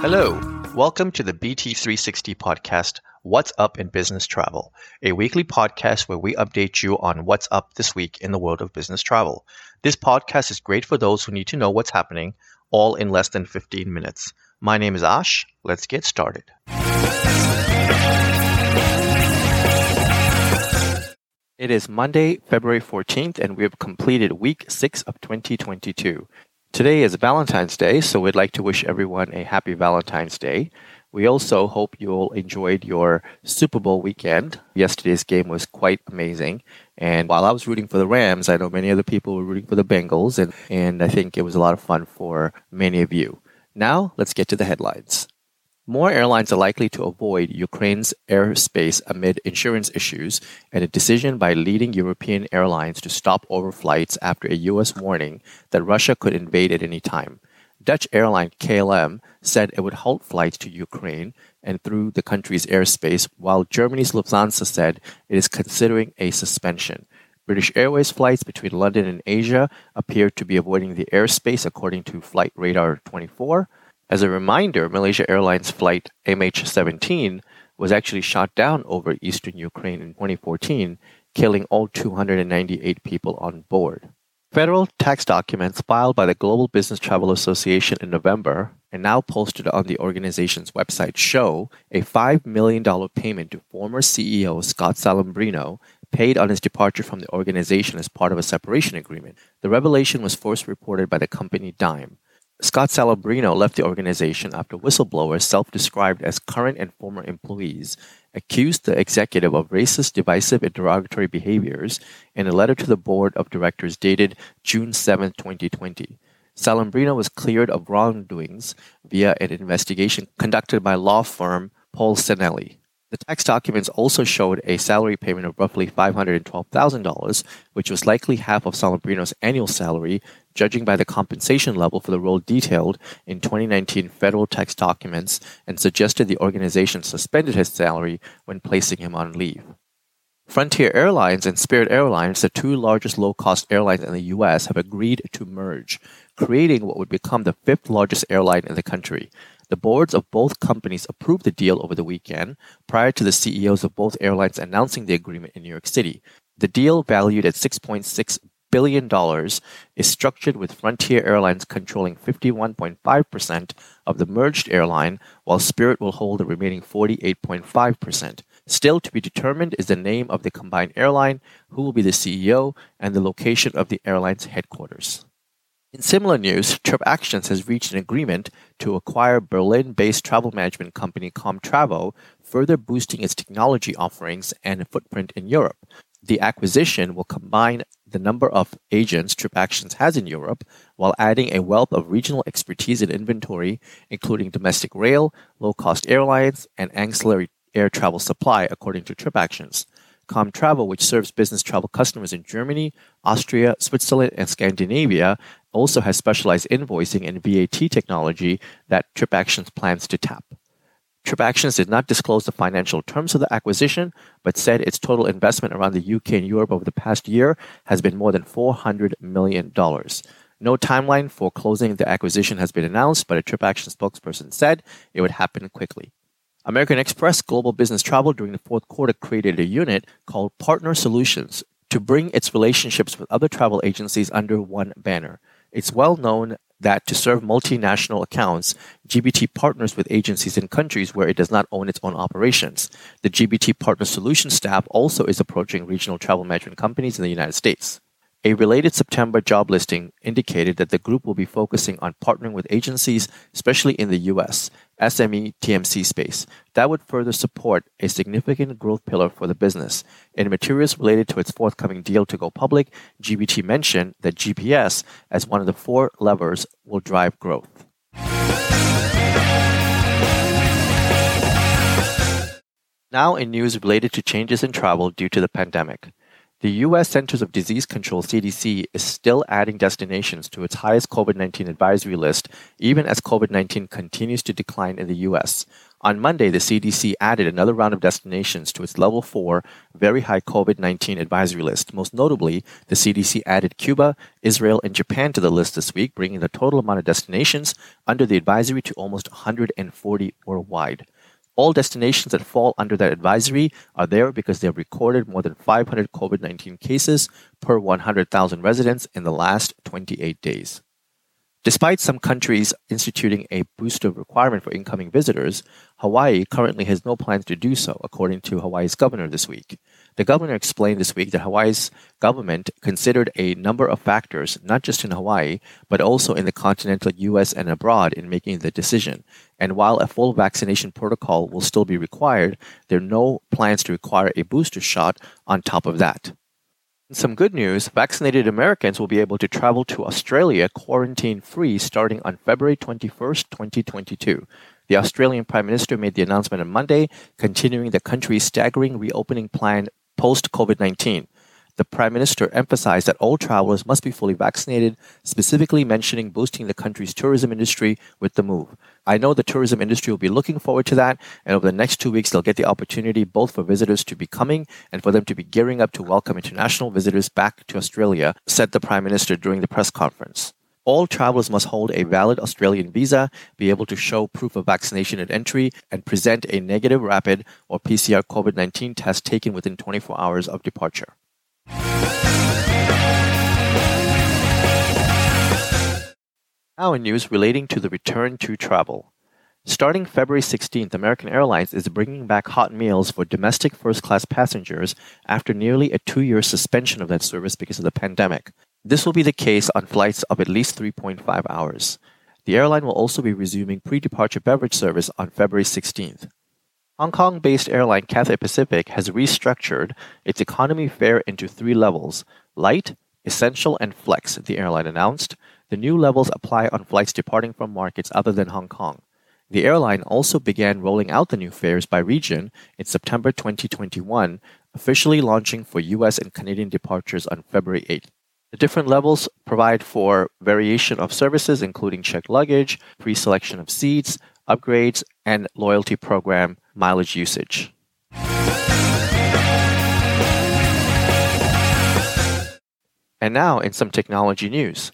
Hello, welcome to the BT360 podcast, What's Up in Business Travel, a weekly podcast where we update you on what's up this week in the world of business travel. This podcast is great for those who need to know what's happening, all in less than 15 minutes. My name is Ash. Let's get started. It is Monday, February 14th, and we have completed week six of 2022. Today is Valentine's Day, so we'd like to wish everyone a happy Valentine's Day. We also hope you all enjoyed your Super Bowl weekend. Yesterday's game was quite amazing. And while I was rooting for the Rams, I know many other people were rooting for the Bengals, and, and I think it was a lot of fun for many of you. Now, let's get to the headlines. More airlines are likely to avoid Ukraine's airspace amid insurance issues, and a decision by leading European airlines to stop overflights after a U.S. warning that Russia could invade at any time. Dutch airline KLM said it would halt flights to Ukraine and through the country's airspace, while Germany's Lufthansa said it is considering a suspension. British Airways flights between London and Asia appear to be avoiding the airspace according to Flight Radar 24. As a reminder, Malaysia Airlines flight MH17 was actually shot down over eastern Ukraine in 2014, killing all 298 people on board. Federal tax documents filed by the Global Business Travel Association in November and now posted on the organization's website show a $5 million payment to former CEO Scott Solombrino paid on his departure from the organization as part of a separation agreement. The revelation was first reported by the company Dime. Scott Solombrino left the organization after whistleblowers, self described as current and former employees, accused the executive of racist, divisive, and derogatory behaviors in a letter to the board of directors dated June 7, 2020. Solombrino was cleared of wrongdoings via an investigation conducted by law firm Paul Sanelli. The tax documents also showed a salary payment of roughly $512,000, which was likely half of Solombrino's annual salary, judging by the compensation level for the role detailed in 2019 federal tax documents, and suggested the organization suspended his salary when placing him on leave. Frontier Airlines and Spirit Airlines, the two largest low cost airlines in the US, have agreed to merge, creating what would become the fifth largest airline in the country. The boards of both companies approved the deal over the weekend prior to the CEOs of both airlines announcing the agreement in New York City. The deal, valued at $6.6 billion, dollars is structured with Frontier Airlines controlling 51.5% of the merged airline, while Spirit will hold the remaining 48.5%. Still to be determined is the name of the combined airline, who will be the CEO, and the location of the airline's headquarters. In similar news, TripActions has reached an agreement to acquire Berlin-based travel management company Comtravo, further boosting its technology offerings and footprint in Europe. The acquisition will combine the number of agents TripActions has in Europe while adding a wealth of regional expertise and inventory, including domestic rail, low-cost airlines, and ancillary air travel supply, according to TripActions. Comtravo, which serves business travel customers in Germany, Austria, Switzerland, and Scandinavia, also has specialized invoicing and VAT technology that TripActions plans to tap. TripActions did not disclose the financial terms of the acquisition, but said its total investment around the UK and Europe over the past year has been more than $400 million. No timeline for closing the acquisition has been announced, but a TripActions spokesperson said it would happen quickly. American Express Global Business Travel during the fourth quarter created a unit called Partner Solutions to bring its relationships with other travel agencies under one banner. It's well known that to serve multinational accounts, GBT partners with agencies in countries where it does not own its own operations. The GBT Partner Solutions staff also is approaching regional travel management companies in the United States. A related September job listing indicated that the group will be focusing on partnering with agencies, especially in the US, SME TMC space. That would further support a significant growth pillar for the business. In materials related to its forthcoming deal to go public, GBT mentioned that GPS, as one of the four levers, will drive growth. Now, in news related to changes in travel due to the pandemic. The U.S. Centers of Disease Control CDC is still adding destinations to its highest COVID 19 advisory list, even as COVID 19 continues to decline in the U.S. On Monday, the CDC added another round of destinations to its level 4 very high COVID 19 advisory list. Most notably, the CDC added Cuba, Israel, and Japan to the list this week, bringing the total amount of destinations under the advisory to almost 140 worldwide. All destinations that fall under that advisory are there because they have recorded more than 500 COVID 19 cases per 100,000 residents in the last 28 days. Despite some countries instituting a booster requirement for incoming visitors, Hawaii currently has no plans to do so, according to Hawaii's governor this week. The governor explained this week that Hawaii's government considered a number of factors, not just in Hawaii, but also in the continental U.S. and abroad, in making the decision. And while a full vaccination protocol will still be required, there are no plans to require a booster shot on top of that. Some good news vaccinated Americans will be able to travel to Australia quarantine free starting on February 21st, 2022. The Australian Prime Minister made the announcement on Monday, continuing the country's staggering reopening plan post COVID 19. The Prime Minister emphasized that all travelers must be fully vaccinated, specifically mentioning boosting the country's tourism industry with the move. I know the tourism industry will be looking forward to that, and over the next two weeks, they'll get the opportunity both for visitors to be coming and for them to be gearing up to welcome international visitors back to Australia, said the Prime Minister during the press conference. All travelers must hold a valid Australian visa, be able to show proof of vaccination at entry, and present a negative rapid or PCR COVID 19 test taken within 24 hours of departure. Now in news relating to the return to travel. Starting February 16th, American Airlines is bringing back hot meals for domestic first class passengers after nearly a two year suspension of that service because of the pandemic. This will be the case on flights of at least 3.5 hours. The airline will also be resuming pre departure beverage service on February 16th. Hong Kong based airline Cathay Pacific has restructured its economy fare into three levels light, essential, and flex, the airline announced. The new levels apply on flights departing from markets other than Hong Kong. The airline also began rolling out the new fares by region in September 2021, officially launching for US and Canadian departures on February 8th. The different levels provide for variation of services, including checked luggage, pre selection of seats, upgrades, and loyalty program mileage usage. And now, in some technology news.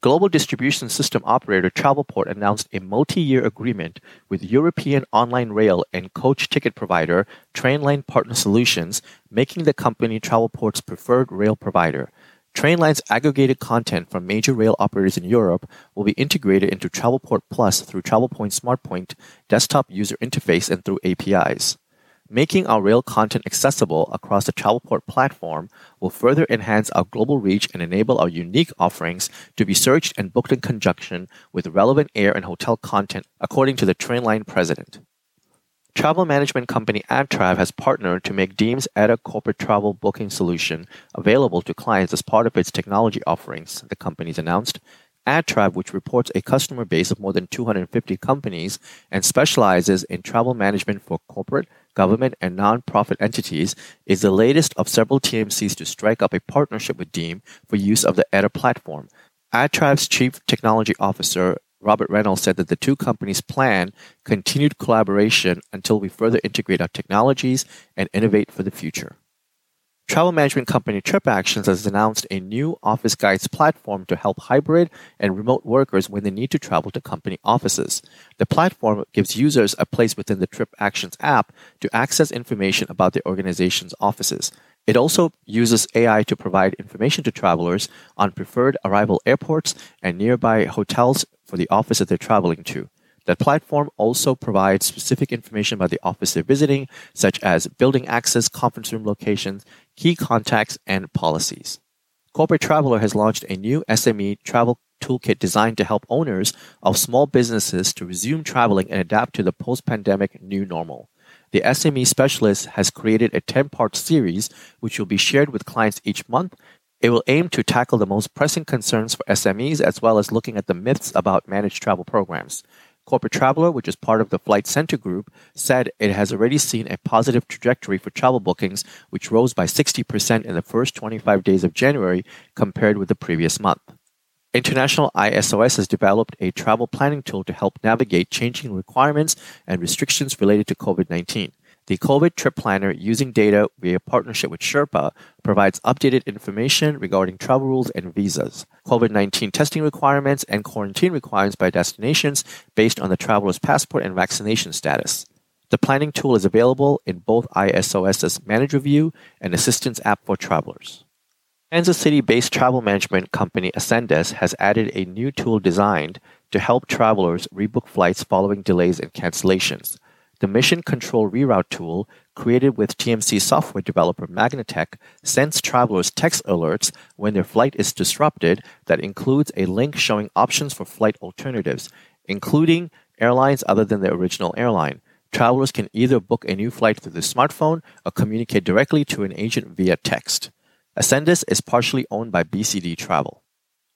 Global distribution system operator Travelport announced a multi year agreement with European online rail and coach ticket provider Trainline Partner Solutions, making the company Travelport's preferred rail provider. Trainline's aggregated content from major rail operators in Europe will be integrated into Travelport Plus through Travelport SmartPoint desktop user interface and through APIs. Making our rail content accessible across the Travelport platform will further enhance our global reach and enable our unique offerings to be searched and booked in conjunction with relevant air and hotel content, according to the Trainline president. Travel management company AdTrav has partnered to make Deem's Etta corporate travel booking solution available to clients as part of its technology offerings, the companies announced. AdTrav, which reports a customer base of more than 250 companies and specializes in travel management for corporate, government, and nonprofit entities, is the latest of several TMCs to strike up a partnership with Deem for use of the Etta platform. AdTrav's chief technology officer, Robert Reynolds, said that the two companies plan continued collaboration until we further integrate our technologies and innovate for the future. Travel management company TripActions has announced a new office guides platform to help hybrid and remote workers when they need to travel to company offices. The platform gives users a place within the TripActions app to access information about the organization's offices. It also uses AI to provide information to travelers on preferred arrival airports and nearby hotels for the office that they're traveling to. That platform also provides specific information about the office they're visiting, such as building access, conference room locations, key contacts, and policies. Corporate Traveler has launched a new SME travel toolkit designed to help owners of small businesses to resume traveling and adapt to the post pandemic new normal. The SME specialist has created a 10 part series which will be shared with clients each month. It will aim to tackle the most pressing concerns for SMEs as well as looking at the myths about managed travel programs. Corporate Traveler, which is part of the Flight Centre Group, said it has already seen a positive trajectory for travel bookings, which rose by 60% in the first 25 days of January compared with the previous month. International ISOS has developed a travel planning tool to help navigate changing requirements and restrictions related to COVID 19. The COVID Trip Planner, using data via partnership with Sherpa, provides updated information regarding travel rules and visas, COVID 19 testing requirements, and quarantine requirements by destinations based on the traveler's passport and vaccination status. The planning tool is available in both ISOS's Manager Review and Assistance app for travelers. Kansas City based travel management company Acendas has added a new tool designed to help travelers rebook flights following delays and cancellations. The Mission Control Reroute tool, created with TMC software developer Magnatech, sends travelers text alerts when their flight is disrupted that includes a link showing options for flight alternatives, including airlines other than the original airline. Travelers can either book a new flight through the smartphone or communicate directly to an agent via text. Acendas is partially owned by BCD Travel.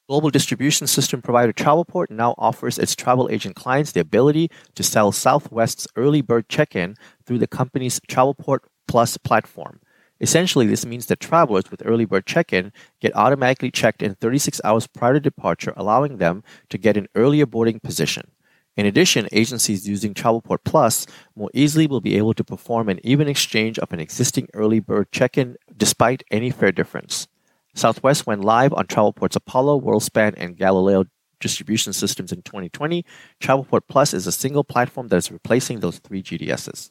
Global distribution system provider Travelport now offers its travel agent clients the ability to sell Southwest's early bird check in through the company's Travelport Plus platform. Essentially, this means that travelers with early bird check in get automatically checked in 36 hours prior to departure, allowing them to get an earlier boarding position. In addition, agencies using Travelport Plus more easily will be able to perform an even exchange of an existing early bird check in despite any fare difference. Southwest went live on Travelport's Apollo, WorldSpan, and Galileo distribution systems in 2020. Travelport Plus is a single platform that is replacing those three GDSs.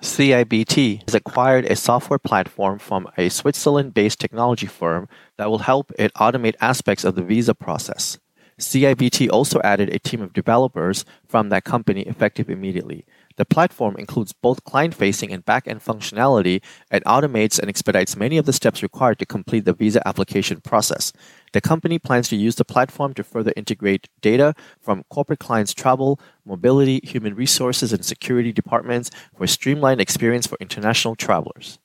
CIBT has acquired a software platform from a Switzerland based technology firm that will help it automate aspects of the visa process. CIBT also added a team of developers from that company effective immediately. The platform includes both client facing and back end functionality and automates and expedites many of the steps required to complete the visa application process. The company plans to use the platform to further integrate data from corporate clients' travel, mobility, human resources, and security departments for a streamlined experience for international travelers.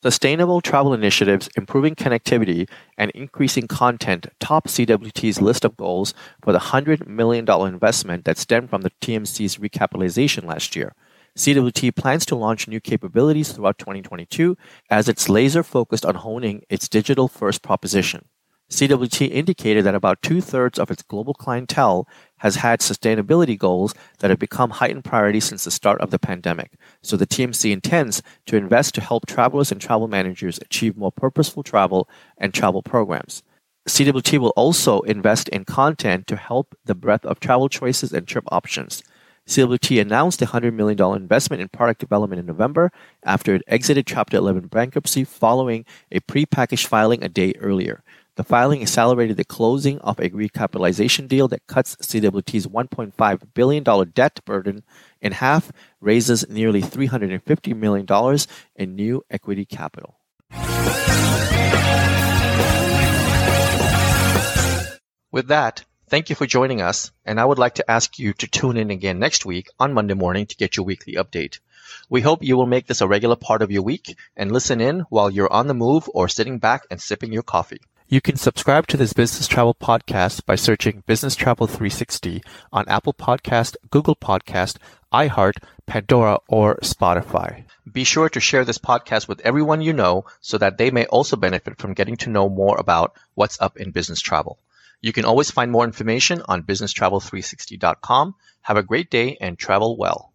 Sustainable travel initiatives, improving connectivity, and increasing content top CWT's list of goals for the $100 million investment that stemmed from the TMC's recapitalization last year. CWT plans to launch new capabilities throughout 2022 as it's laser focused on honing its digital first proposition. CWT indicated that about two thirds of its global clientele has had sustainability goals that have become heightened priority since the start of the pandemic. So the TMC intends to invest to help travelers and travel managers achieve more purposeful travel and travel programs. CWT will also invest in content to help the breadth of travel choices and trip options. CWT announced a $100 million investment in product development in November after it exited Chapter 11 bankruptcy following a prepackaged filing a day earlier. The filing accelerated the closing of a recapitalization deal that cuts CWT's $1.5 billion debt burden in half, raises nearly $350 million in new equity capital. With that, thank you for joining us, and I would like to ask you to tune in again next week on Monday morning to get your weekly update. We hope you will make this a regular part of your week and listen in while you're on the move or sitting back and sipping your coffee. You can subscribe to this business travel podcast by searching Business Travel 360 on Apple Podcast, Google Podcast, iHeart, Pandora, or Spotify. Be sure to share this podcast with everyone you know so that they may also benefit from getting to know more about what's up in business travel. You can always find more information on businesstravel360.com. Have a great day and travel well.